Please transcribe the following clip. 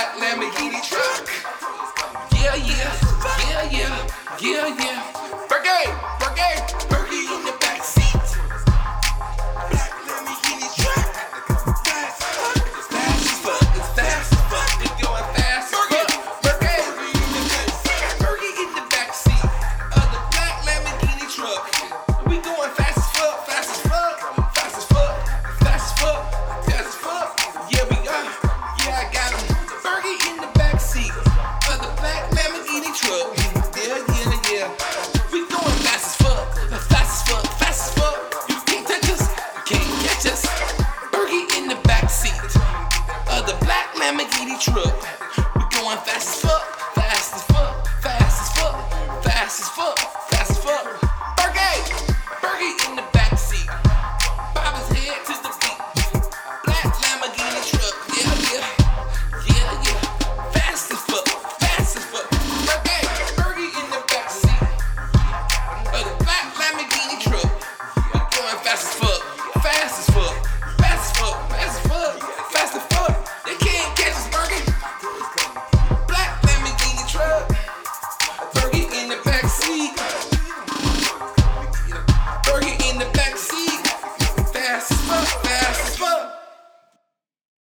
black Lamborghini truck. Yeah, yeah, yeah, yeah, yeah, yeah. trip.